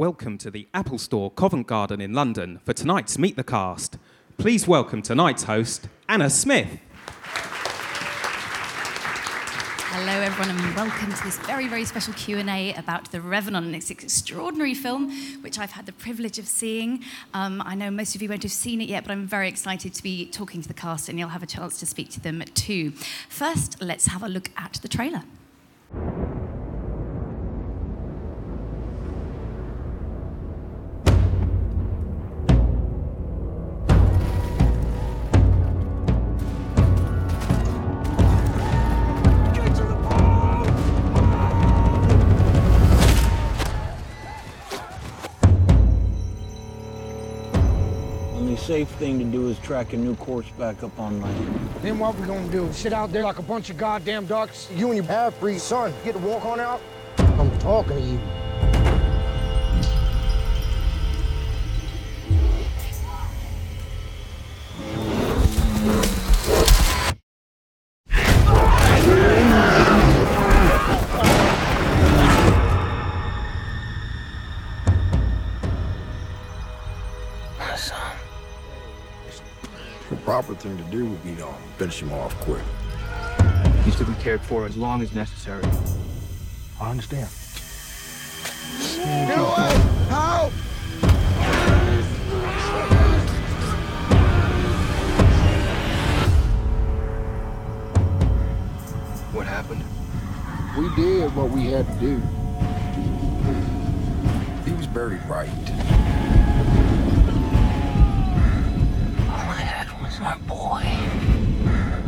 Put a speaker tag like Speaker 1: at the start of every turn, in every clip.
Speaker 1: welcome to the Apple Store Covent Garden in London for tonight's Meet the Cast. Please welcome tonight's host, Anna Smith.
Speaker 2: Hello, everyone, and welcome to this very, very special Q&A about The Revenant, an extraordinary film, which I've had the privilege of seeing. Um, I know most of you won't have seen it yet, but I'm very excited to be talking to the cast, and you'll have a chance to speak to them too. First, let's have a look at the trailer.
Speaker 3: Safe thing to do is track a new course back up on land.
Speaker 4: Then what we gonna do? Sit out there like a bunch of goddamn ducks? You and your half-breed son get to walk on out? I'm talking to you.
Speaker 5: Thing to do would be to finish him off quick.
Speaker 6: He's to be cared for as long as necessary.
Speaker 5: I understand.
Speaker 4: How?
Speaker 6: What happened?
Speaker 5: We did what we had to do. He was buried right.
Speaker 3: My boy.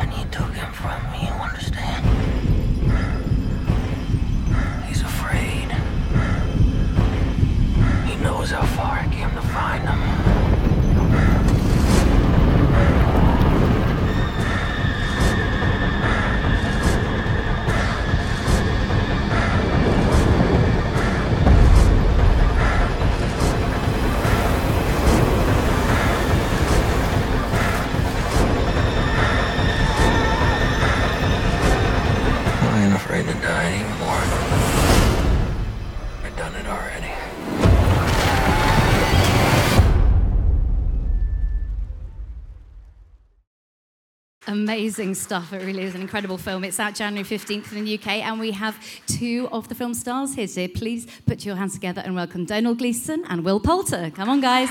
Speaker 3: And he took him from me, you understand? He's afraid. He knows how far
Speaker 2: Amazing stuff. It really is an incredible film. It's out January 15th in the UK, and we have two of the film stars here. So please put your hands together and welcome Domhnall Gleeson and Will Poulter. Come on, guys.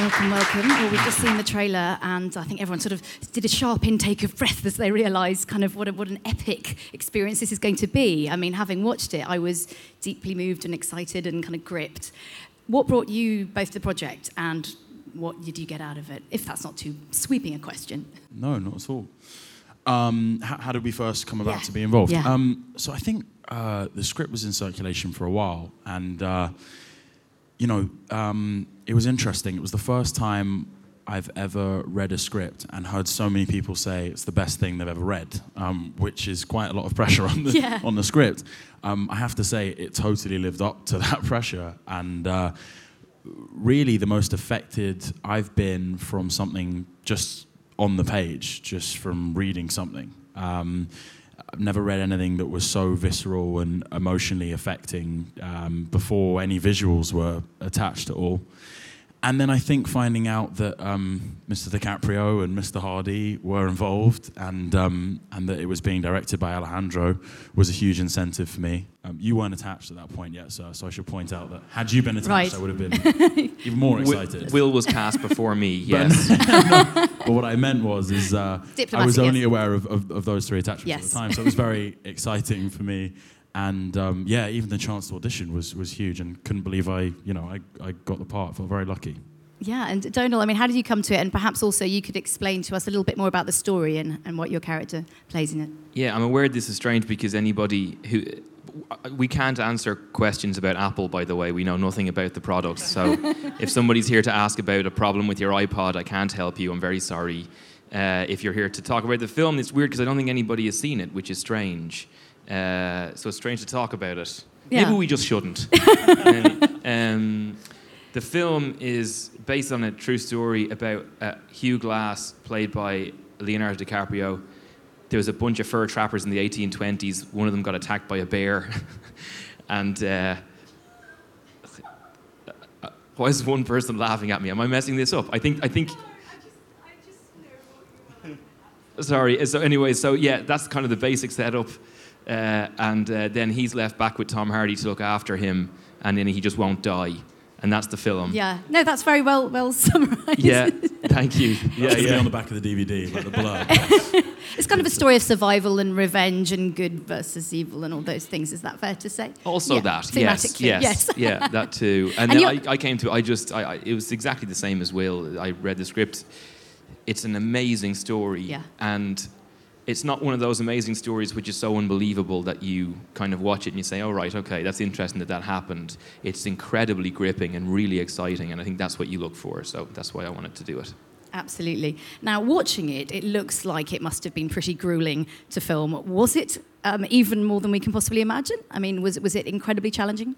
Speaker 2: Welcome, welcome. Well, we've just seen the trailer, and I think everyone sort of did a sharp intake of breath as they realised kind of what, a, what an epic experience this is going to be. I mean, having watched it, I was deeply moved and excited and kind of gripped. What brought you both to the project, and what did you get out of it? If that's not too sweeping a question.
Speaker 7: No, not at all. Um, how, how did we first come about
Speaker 2: Yeah.
Speaker 7: to be involved?
Speaker 2: Yeah.
Speaker 7: Um, so I think uh, the script was in circulation for a while, and uh, you know, um, it was interesting. It was the first time I've ever read a script and heard so many people say it's the best thing they've ever read, um, which is quite a lot of pressure on the
Speaker 2: Yeah.
Speaker 7: on the script. Um, I have to say, it totally lived up to that pressure, and. Uh, really the most affected I've been from something just on the page, just from reading something. Um, I've never read anything that was so visceral and emotionally affecting um, before any visuals were attached at all. And then I think finding out that um, Mr. DiCaprio and Mr. Hardy were involved and, um, and that it was being directed by Alejandro was a huge incentive for me. Um, you weren't attached at that point yet, sir, so I should point out that had you been attached,
Speaker 2: Right.
Speaker 7: I would have been even more excited.
Speaker 8: Will was cast before me, yes.
Speaker 7: But what I meant was, is uh, I was only
Speaker 2: yes.
Speaker 7: aware of, of, of those three attachments at the time, so it was very exciting for me. And um, yeah, even the chance to audition was, was huge, and couldn't believe I, you know, I, I got the part. Felt very lucky.
Speaker 2: Yeah, and Domhnall, I mean, how did you come to it? And perhaps also you could explain to us a little bit more about the story and, and what your character plays in it.
Speaker 8: yeah, I'm aware this is strange because anybody who. We can't answer questions about Apple, by the way. We know nothing about the product. So if somebody's here to ask about a problem with your iPod, I can't help you. I'm very sorry. Uh, if you're here to talk about the film, it's weird because I don't think anybody has seen it, which is strange. Uh, so it's strange to talk about it.
Speaker 2: Yeah.
Speaker 8: Maybe we just shouldn't. um, the film is based on a true story about uh, Hugh Glass, played by Leonardo DiCaprio. There was a bunch of fur trappers in the 1820s. One of them got attacked by a bear. and uh, why is one person laughing at me? Am I messing this up? I think I think. Sorry. So anyway, so yeah, that's kind of the basic setup, uh, and uh, then he's left back with Tom Hardy to look after him, and then he just won't die, and that's the film.
Speaker 2: Yeah. No, that's very well well summarised.
Speaker 8: Yeah. Thank you.
Speaker 7: Yeah,
Speaker 8: Yeah,
Speaker 7: be
Speaker 8: yeah.
Speaker 7: on the back of the DVD, like the blur.
Speaker 2: It's kind of a story of survival and revenge and good versus evil and all those things. Is that fair to say?
Speaker 8: Also
Speaker 2: Yeah,
Speaker 8: that, yes, yes,
Speaker 2: yes.
Speaker 8: yeah, that too. And,
Speaker 2: And
Speaker 8: then I, I came to, I just, I, I, it was exactly the same as Will. I read the script. It's an amazing story,
Speaker 2: Yeah.
Speaker 8: and it's not one of those amazing stories which is so unbelievable that you kind of watch it and you say, "Oh right, okay, that's interesting that that happened." It's incredibly gripping and really exciting, and I think that's what you look for. So that's why I wanted to do it.
Speaker 2: Absolutely. Now, watching it, it looks like it must have been pretty grueling to film. Was it um, even more than we can possibly imagine? I mean, was, was it incredibly challenging?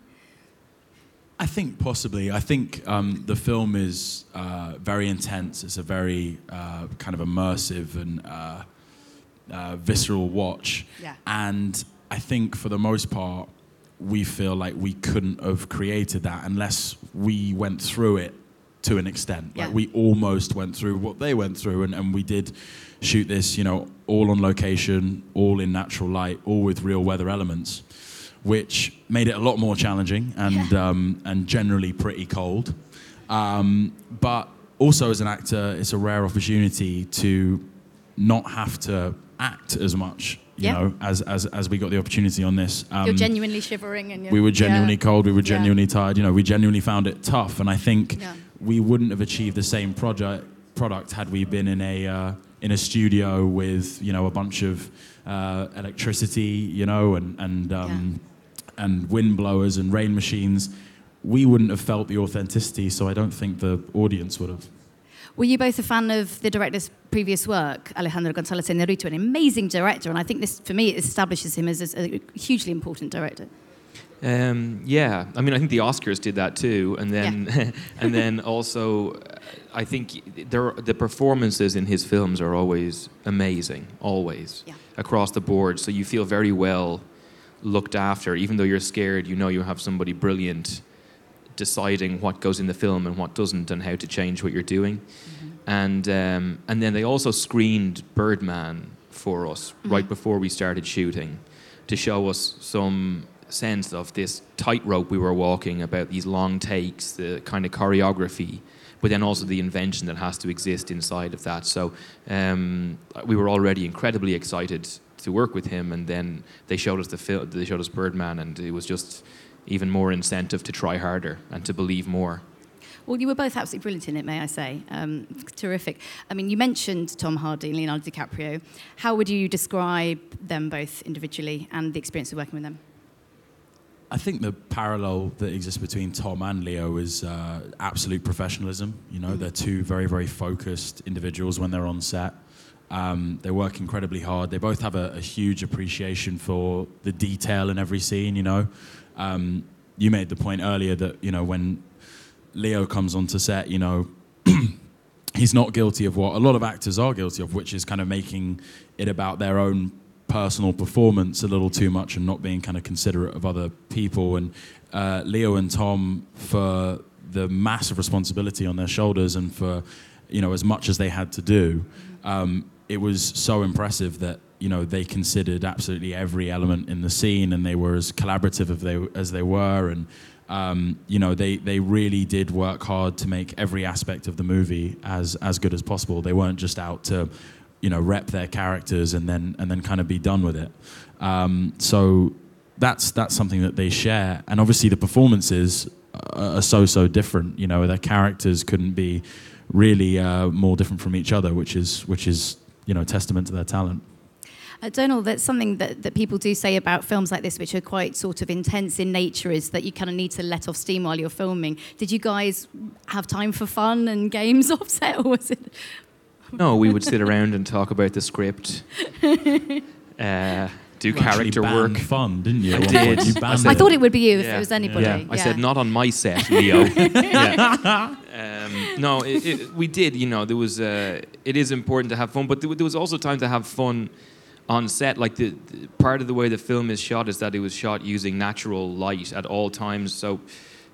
Speaker 7: I think possibly. I think um, the film is uh, very intense. It's a very uh, kind of immersive and uh, uh, visceral watch.
Speaker 2: Yeah.
Speaker 7: And I think for the most part, we feel like we couldn't have created that unless we went through it to an extent.
Speaker 2: Yeah.
Speaker 7: Like we almost went through what they went through, and, and we did shoot this, you know, all on location, all in natural light, all with real weather elements, which made it a lot more challenging and um, and generally pretty cold. Um, but also as an actor, it's a rare opportunity to not have to act as much, you
Speaker 2: Yeah.
Speaker 7: know, as, as as we got the opportunity on this. Um,
Speaker 2: You're genuinely shivering and
Speaker 7: we were genuinely
Speaker 2: yeah.
Speaker 7: cold. We were
Speaker 2: Yeah.
Speaker 7: genuinely tired. You know, we genuinely found it tough. And I think
Speaker 2: Yeah.
Speaker 7: we wouldn't have achieved the same project product had we been in a uh, in a studio with you know a bunch of uh, electricity, you know, and and um, and wind blowers and rain machines. We wouldn't have felt the authenticity. So I don't think the audience would have.
Speaker 2: Were you both a fan of the director's previous work, Alejandro González Iñárritu, an amazing director, and I think this, for me, it establishes him as, a hugely important director.
Speaker 8: Um, yeah, I mean, I think the Oscars did that too, and then and then also, I think there the performances in his films are always amazing, always
Speaker 2: Yeah.
Speaker 8: across the board. So you feel very well looked after, even though you're scared. You know you have somebody brilliant deciding what goes in the film and what doesn't, and how to change what you're doing. And um, and then they also screened Birdman for us right before we started shooting, to show us some sense of this tightrope we were walking about these long takes, the kind of choreography, but then also the invention that has to exist inside of that. So um, we were already incredibly excited to work with him, and then they showed us the film, they showed us Birdman, and it was just even more incentive to try harder and to believe more.
Speaker 2: Well, you were both absolutely brilliant in it, may I say. Um, terrific. I mean, you mentioned Tom Hardy and Leonardo DiCaprio. How would you describe them both individually and the experience of working with them?
Speaker 7: I think the parallel that exists between Tom and Leo is uh, absolute professionalism. You know, they're two very, very focused individuals when they're on set. Um, they work incredibly hard. They both have a, a huge appreciation for the detail in every scene. You know, um, you made the point earlier that you know when Leo comes onto set, you know, he's not guilty of what a lot of actors are guilty of, which is kind of making it about their own personal performance a little too much and not being kind of considerate of other people. And uh, Leo and Tom, for the massive responsibility on their shoulders and for you know as much as they had to do, um, it was so impressive that you know they considered absolutely every element in the scene and they were as collaborative as they as they were and. Um, you know, they, they really did work hard to make every aspect of the movie as, as good as possible. They weren't just out to, you know, rep their characters and then and then kind of be done with it. Um, so that's that's something that they share, and obviously the performances are, so so different. You know, their characters couldn't be really uh, more different from each other, which is which is you know a testament to their talent.
Speaker 2: Uh, Domhnall, that's something that, that people do say about films like this, which are quite sort of intense in nature, is that you kind of need to let off steam while you're filming. Did you guys have time for fun and games offset, or was it?
Speaker 8: No, we would sit around and talk about the script, uh, do
Speaker 7: You
Speaker 8: character work.
Speaker 7: fun, didn't you?
Speaker 8: I did.
Speaker 7: You
Speaker 8: I said-
Speaker 2: I thought it would be you if
Speaker 8: Yeah.
Speaker 2: it was anybody.
Speaker 8: Yeah, I said not on my set, Leo. yeah. um, no, it, it, we did. You know, there was. Uh, it is important to have fun, but there, there was also time to have fun on set, like the, the part of the way the film is shot is that it was shot using natural light at all times. So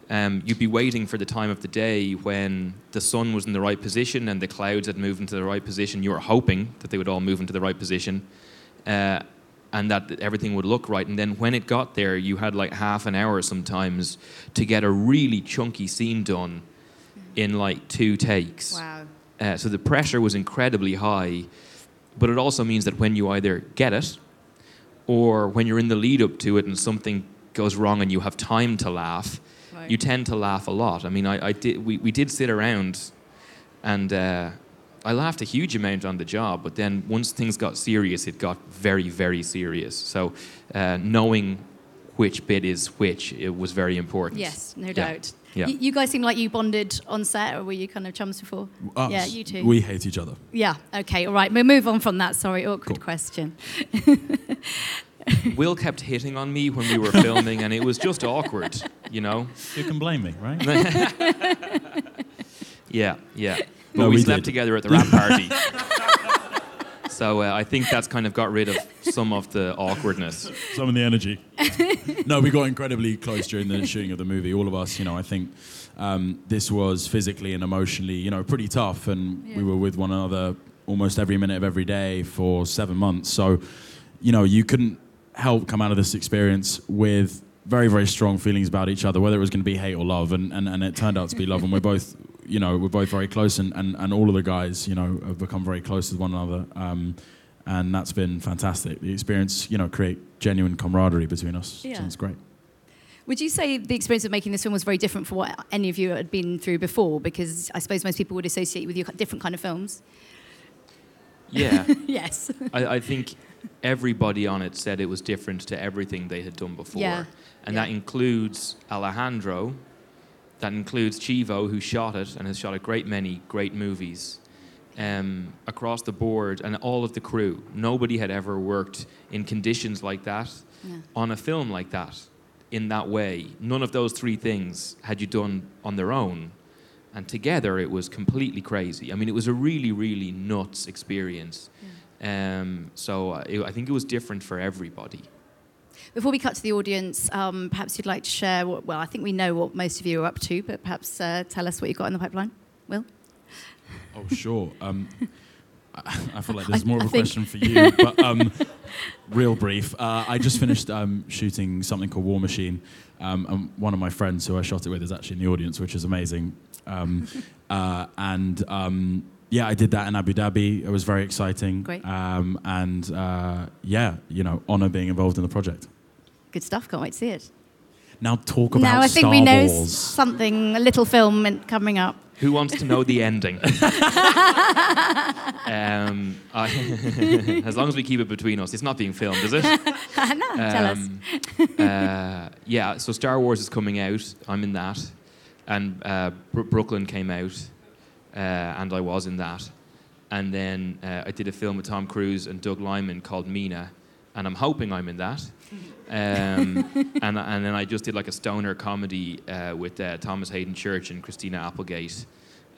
Speaker 8: um, you'd be waiting for the time of the day when the sun was in the right position and the clouds had moved into the right position. You were hoping that they would all move into the right position. Uh, and that everything would look right. And then when it got there, you had like half an hour sometimes to get a really chunky scene done in like two takes.
Speaker 2: Wow.
Speaker 8: Uh, so the pressure was incredibly high, but it also means that when you either get it or when you're in the lead up to it and something goes wrong and you have time to laugh,
Speaker 2: Right.
Speaker 8: you tend to laugh a lot. I mean, I, I did, we, we did sit around and uh, I laughed a huge amount on the job, but then once things got serious, it got very, very serious. So uh, knowing which bit is which, it was very important.
Speaker 2: Yes, no
Speaker 8: Yeah.
Speaker 2: doubt.
Speaker 8: Yeah.
Speaker 2: You, you guys seem like you bonded on set, or were you kind of chums before?
Speaker 7: Us,
Speaker 2: yeah, you two.
Speaker 7: We hate each other.
Speaker 2: yeah. Okay. All right. We'll move on from that. Sorry, awkward
Speaker 7: Cool.
Speaker 2: question.
Speaker 8: Will kept hitting on me when we were filming, and it was just awkward, you know?
Speaker 7: You can blame me, right?
Speaker 8: Yeah, yeah. But
Speaker 7: No,
Speaker 8: we,
Speaker 7: we
Speaker 8: slept
Speaker 7: did.
Speaker 8: together at the wrap party. so uh, I think that's kind of got rid of some of the awkwardness.
Speaker 7: Some of the energy. no, we got incredibly close during the shooting of the movie. All of us, you know, I think um, this was physically and emotionally, you know, pretty tough, and we were with one another almost every minute of every day for seven months. So, you know, you couldn't help come out of this experience with very, very strong feelings about each other, whether it was going to be hate or love, and, and, and it turned out to be love, and we're both, you know, we're both very close, and, and, and all of the guys, you know, have become very close with one another. Um, and that's been fantastic. The experience, you know, create genuine camaraderie between us.
Speaker 2: Yeah.
Speaker 7: So it's great.
Speaker 2: Would you say the experience of making this film was very different from what any of you had been through before? Because I suppose most people would associate with you different kind of films.
Speaker 8: Yeah,
Speaker 2: yes.
Speaker 8: I, I think everybody on it said it was different to everything they had done before.
Speaker 2: Yeah,
Speaker 8: And
Speaker 2: yeah.
Speaker 8: that includes Alejandro, that includes Chivo, who shot it and has shot a great many great movies um, across the board, and all of the crew. Nobody had ever worked in conditions like that,
Speaker 2: Yeah.
Speaker 8: on a film like that, in that way. None of those three things had you done on their own. And together it was completely crazy. I mean, it was a really, really nuts experience. Um, so I think it was different for everybody.
Speaker 2: Before we cut to the audience, um, perhaps you'd like to share what, well, I think we know what most of you are up to, but perhaps uh, tell us what you've got in the pipeline. Will?
Speaker 7: Oh, sure. Um, I, I feel like there's
Speaker 2: I-
Speaker 7: more of a
Speaker 2: think-
Speaker 7: question for you, but um, real brief. Uh, I just finished um, shooting something called War Machine, um, and one of my friends who I shot it with is actually in the audience, which is amazing. Um, uh, and um, yeah, I did that in Abu Dhabi. It was very exciting.
Speaker 2: Great.
Speaker 7: Um, and uh, yeah, you know, honor being involved in the project.
Speaker 2: Good stuff. Can't wait to see it.
Speaker 7: Now talk about
Speaker 2: now I think
Speaker 7: Star
Speaker 2: we know
Speaker 7: Wars.
Speaker 2: something, a little film coming up.
Speaker 8: Who wants to know the ending? um, I, as long as we keep it between us, it's not being filmed, is it?
Speaker 2: no, tell us.
Speaker 8: Um, uh, yeah, so Star Wars is coming out. I'm in that, and uh, Br- Brooklyn came out, uh, and I was in that. And then uh, I did a film with Tom Cruise and Doug Liman called Mena, and I'm hoping I'm in that. Um, and, and then I just did like a stoner comedy uh, with uh, Thomas Haden Church and Christina Applegate,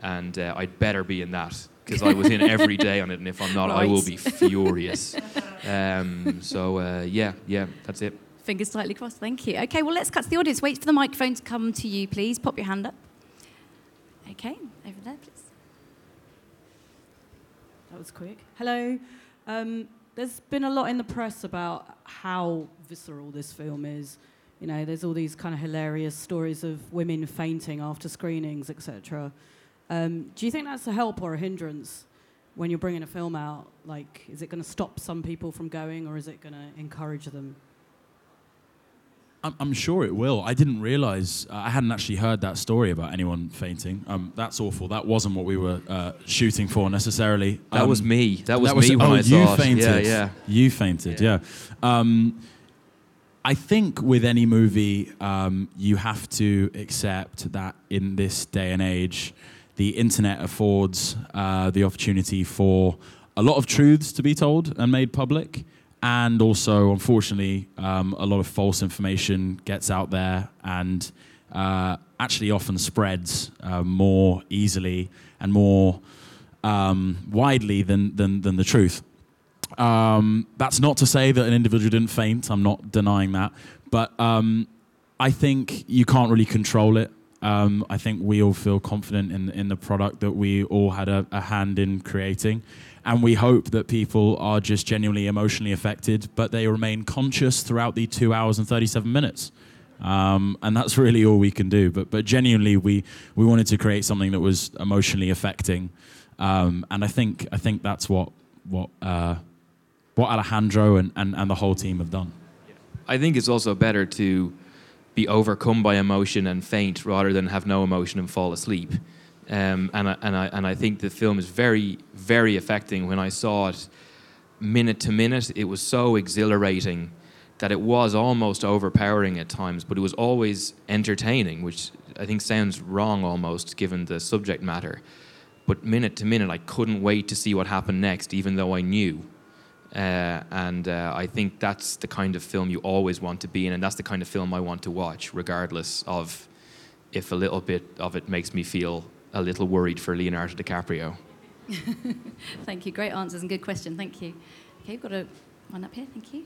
Speaker 8: and uh, I'd better be in that because I was in every day on it, and if I'm not, I will be furious. Um, so uh, yeah, yeah, that's it.
Speaker 2: Fingers tightly crossed. Thank you. Okay, well, let's cut to the audience. Wait for the microphone to come to you, please. Pop your hand up. Okay, over there, please.
Speaker 9: That was quick. Hello. Um, there's been a lot in the press about how visceral this film is. You know, there's all these kind of hilarious stories of women fainting after screenings, etc. Um, do you think that's a help or a hindrance when you're bringing a film out? Like, is it going to stop some people from going, or is it going to encourage them?
Speaker 7: I'm, I'm sure it will. I didn't realize, uh, I hadn't actually heard that story about anyone fainting. Um, that's awful. That wasn't what we were uh, shooting for necessarily.
Speaker 8: That
Speaker 7: Um,
Speaker 8: was me. That was me when
Speaker 7: oh,
Speaker 8: I
Speaker 7: you fainted.
Speaker 8: Yeah, yeah.
Speaker 7: You fainted, yeah. Um, I think with any movie, um, you have to accept that in this day and age, the internet affords uh, the opportunity for a lot of truths to be told and made public. And also, unfortunately, um, a lot of false information gets out there and uh, actually often spreads uh, more easily and more um, widely than, than, than the truth. Um, that's not to say that an individual didn't faint. I'm not denying that, but um, I think you can't really control it. Um, I think we all feel confident in in the product that we all had a, a hand in creating, and we hope that people are just genuinely emotionally affected, but they remain conscious throughout the two hours and 37 minutes. Um, and that's really all we can do. But but genuinely, we we wanted to create something that was emotionally affecting, um, and I think I think that's what what uh, what Alejandro and, and, and the whole team have done.
Speaker 8: I think it's also better to be overcome by emotion and faint rather than have no emotion and fall asleep. Um, and, I, and, I, and I think the film is very, very affecting. When I saw it minute to minute, it was so exhilarating that it was almost overpowering at times, but it was always entertaining, which I think sounds wrong almost given the subject matter. But minute to minute, I couldn't wait to see what happened next, even though I knew. Uh, and uh, I think that's the kind of film you always want to be in, and that's the kind of film I want to watch, regardless of if a little bit of it makes me feel a little worried for Leonardo DiCaprio.
Speaker 2: Thank you. Great answers and good question. Thank you. Okay, we've got a one up here. Thank you.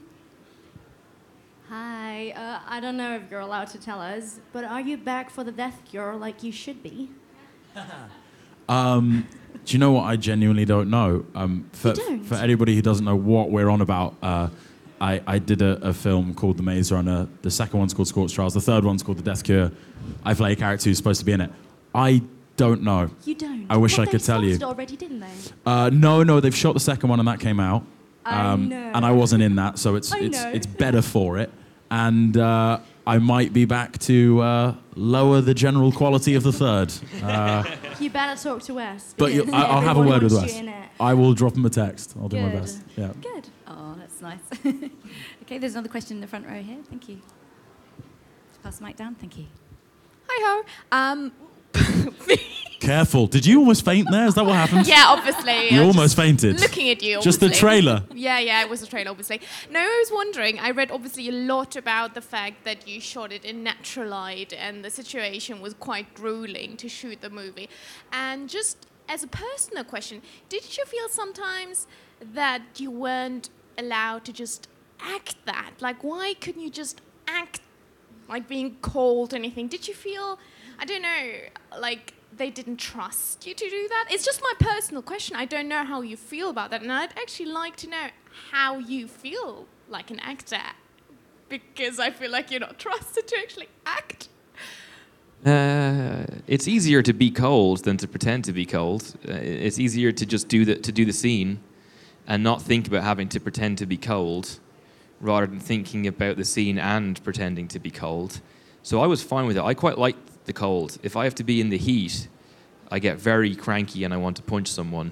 Speaker 10: Hi, uh, I don't know if you're allowed to tell us, but are you back for the death cure like you should be?
Speaker 7: Um, do you know what? I genuinely don't know. Um, for,
Speaker 10: don't?
Speaker 7: for anybody who doesn't know what we're on about, uh, I, I did a, a film called The Maze Runner. The second one's called Scorch Trials. The third one's called The Death Cure. I play a character who's supposed to be in it. I don't know.
Speaker 10: You don't.
Speaker 7: I wish
Speaker 10: Well,
Speaker 7: I could
Speaker 10: they
Speaker 7: tell you.
Speaker 10: started already, didn't they?
Speaker 7: Uh, no, no, they've shot the second one and that came out.
Speaker 10: I
Speaker 7: Um,
Speaker 10: know.
Speaker 7: And I wasn't in that, so it's
Speaker 10: I
Speaker 7: it's
Speaker 10: know.
Speaker 7: it's better for it. And uh, I might be back to uh, lower the general quality of the third. Uh,
Speaker 10: You better talk to Wes.
Speaker 7: but you, I, I'll have a word with Wes.
Speaker 10: you in it.
Speaker 7: I will drop him a text. I'll do my
Speaker 10: Good.
Speaker 7: best. Yeah.
Speaker 10: Good.
Speaker 2: Oh, that's nice. okay, there's another question in the front row here. Thank you. Pass the mic down. Thank you.
Speaker 11: Hi ho. Um,
Speaker 7: Careful. Did you almost faint there? Is that what happened?
Speaker 11: yeah, obviously.
Speaker 7: You
Speaker 11: I
Speaker 7: almost fainted.
Speaker 11: Looking at you.
Speaker 7: Just the
Speaker 11: obviously.
Speaker 7: trailer.
Speaker 11: Yeah, yeah, it was a trailer, obviously. No, I was wondering. I read obviously a lot about the fact that you shot it in natural light, and the situation was quite grueling to shoot the movie. And just as a personal question, did you feel sometimes that you weren't allowed to just act that? Like, why couldn't you just act like being cold or anything? Did you feel, I don't know, like they didn't trust you to do that? It's just my personal question. I don't know how you feel about that, and I'd actually like to know how you feel like an actor because I feel like you're not trusted to actually act.
Speaker 8: Uh, it's easier to be cold than to pretend to be cold. Uh, it's easier to just do the to do the scene, and not think about having to pretend to be cold, rather than thinking about the scene and pretending to be cold. So I was fine with it. I quite like the cold. If I have to be in the heat, I get very cranky and I want to punch someone.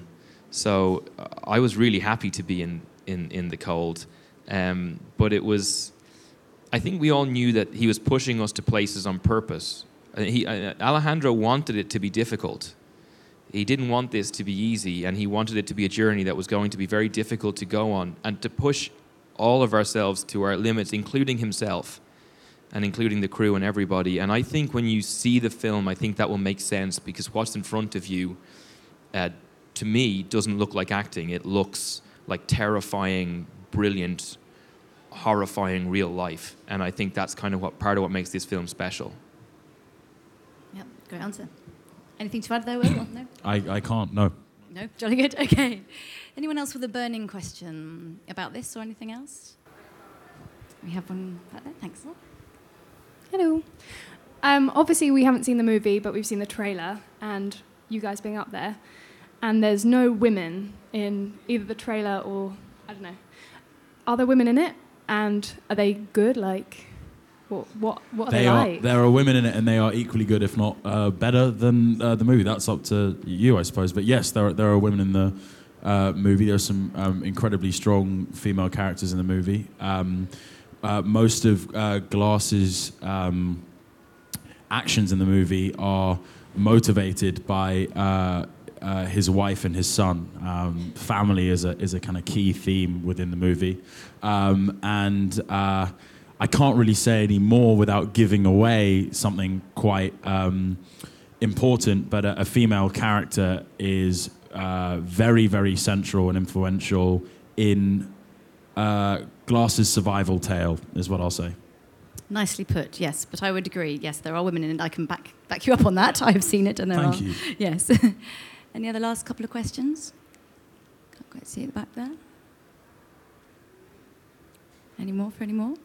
Speaker 8: So uh, I was really happy to be in in in the cold, um, but it was. I think we all knew that he was pushing us to places on purpose. Uh, He, uh, Alejandro wanted it to be difficult. He didn't want this to be easy, and he wanted it to be a journey that was going to be very difficult to go on and to push all of ourselves to our limits, including himself and including the crew and everybody. And I think when you see the film, I think that will make sense because what's in front of you, uh, to me, doesn't look like acting. It looks like terrifying, brilliant, horrifying real life. And I think that's kind of what part of what makes this film special.
Speaker 2: Yep, great answer. Anything to add there, Will? No?
Speaker 7: I, I can't, no.
Speaker 2: No? Jolly good. Okay. Anyone else with a burning question about this or anything else? We have one back there. Thanks.
Speaker 12: Hello. Um, obviously, we haven't seen the movie, but we've seen the trailer and you guys being up there. And there's no women in either the trailer or, I don't know. Are there women in it? And are they good? Like, what, what, what are they,
Speaker 7: They are,
Speaker 12: like?
Speaker 7: there are women in it, and they are equally good, if not uh, better, than uh, the movie. That's up to you, I suppose. But yes, there are, there are women in the uh, movie. are some um, incredibly strong female characters in the movie. Um, uh, most of uh, Glass's um, actions in the movie are motivated by uh, uh, his wife and his son. Um, family is a is a kind of key theme within the movie, um, and uh, I can't really say any more without giving away something quite um, important. But a, a female character is uh, very very central and influential in uh, Glass's survival tale, is what I'll say.
Speaker 2: Nicely put, yes. But I would agree. Yes, there are women in it. I can back back you up on that. I have seen it, and there
Speaker 7: Thank
Speaker 2: are.
Speaker 7: you.
Speaker 2: Yes. Any other last couple of questions? Can't quite see the back there. Any more for any more?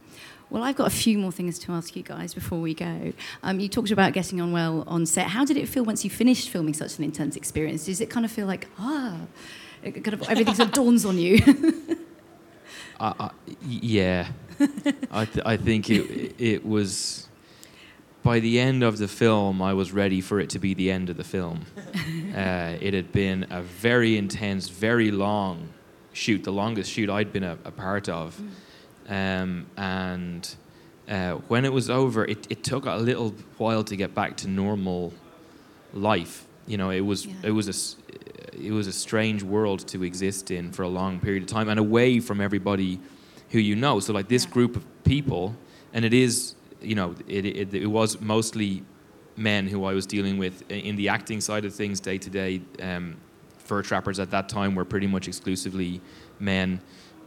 Speaker 2: Well, I've got a few more things to ask you guys before we go. Um, you talked about getting on well on set. How did it feel once you finished filming such an intense experience? Does it kind of feel like ah, it kind of everything sort of dawns on you?
Speaker 8: Uh, uh, y- yeah, I, th- I think it it was. By the end of the film, I was ready for it to be the end of the film. Uh, it had been a very intense, very long shoot, the longest shoot I'd been a, a part of. Um, and uh, when it was over, it, it took a little while to get back to normal life. You know, it was it was a it was a strange world to exist in for a long period of time and away from everybody who you know. So like this group of people, and it is you know it it, it was mostly men who I was dealing with in the acting side of things day to day. Um, fur trappers at that time were pretty much exclusively men,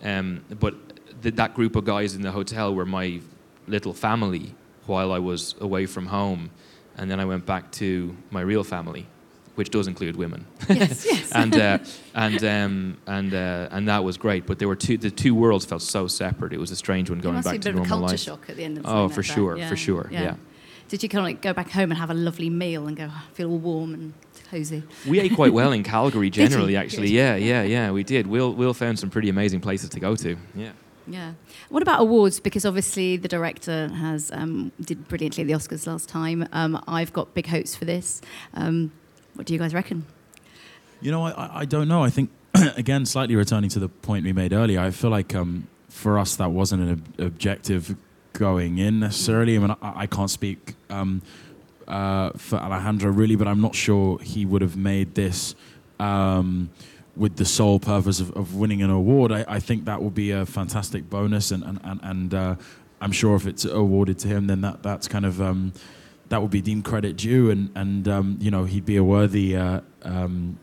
Speaker 8: um, but th- that group of guys in the hotel were my little family while I was away from home, and then I went back to my real family, which does include women.
Speaker 2: Yes, yes.
Speaker 8: and uh, and um, and uh, and that was great. But there were two. The two worlds felt so separate. It was a strange one going
Speaker 2: must be
Speaker 8: back
Speaker 2: a
Speaker 8: to
Speaker 2: bit of a culture
Speaker 8: life.
Speaker 2: shock at the end of
Speaker 8: Oh, for
Speaker 2: like
Speaker 8: sure,
Speaker 2: Yeah,
Speaker 8: for sure. yeah.
Speaker 2: Did you kind of like go back home and have a lovely meal and go "Oh, feel all warm and cozy?
Speaker 8: We ate quite well in Calgary generally, actually. Yeah, yeah, yeah, we did. Will Will found some pretty amazing places to go to. Yeah.
Speaker 2: Yeah. What about awards? Because obviously the director has um, did brilliantly at the Oscars last time. Um, I've got big hopes for this. Um, what do you guys reckon?
Speaker 7: You know, I, I- don't know. I think, again, slightly returning to the point we made earlier, I feel like um, for us that wasn't an ob- objective going in necessarily. I mean, I, I can't speak um, uh, for Alejandro really, but I'm not sure he would have made this um, with the sole purpose of, of winning an award. I, I think that would be a fantastic bonus, and and and, and uh, I'm sure if it's awarded to him, then that that's kind of. Um, that would be deemed credit due, and and um, you know he'd be a worthy uh, um,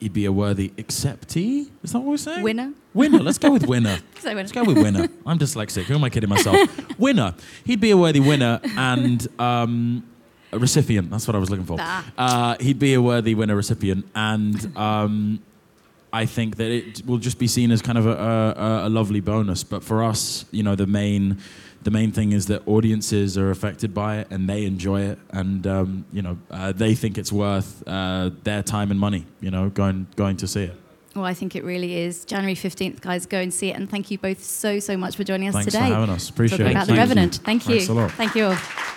Speaker 7: he'd be a worthy acceptee. Is that what we're saying?
Speaker 2: Winner?
Speaker 7: Winner. Let's go with winner.
Speaker 2: Say winner.
Speaker 7: Let's go with winner. I'm dyslexic. Who am I kidding myself? winner. He'd be a worthy winner and um, a recipient. That's what I was looking for.
Speaker 2: Ah.
Speaker 7: Uh, he'd be a worthy winner recipient, and um, I think that it will just be seen as kind of a, a, a lovely bonus. But for us, you know, the main the main thing is that audiences are affected by it and they enjoy it, and um, you know, uh, they think it's worth uh, their time and money. You know, going going to see it.
Speaker 2: Well, I think it really is. January 15th, guys, go and see it. And thank you both so, so much for joining us today.
Speaker 7: Thanks for having us. Appreciate
Speaker 2: Talking
Speaker 7: it.
Speaker 2: about The
Speaker 7: Thank you.
Speaker 2: Revenant. Thank you.
Speaker 7: Thanks a lot.
Speaker 2: Thank you all.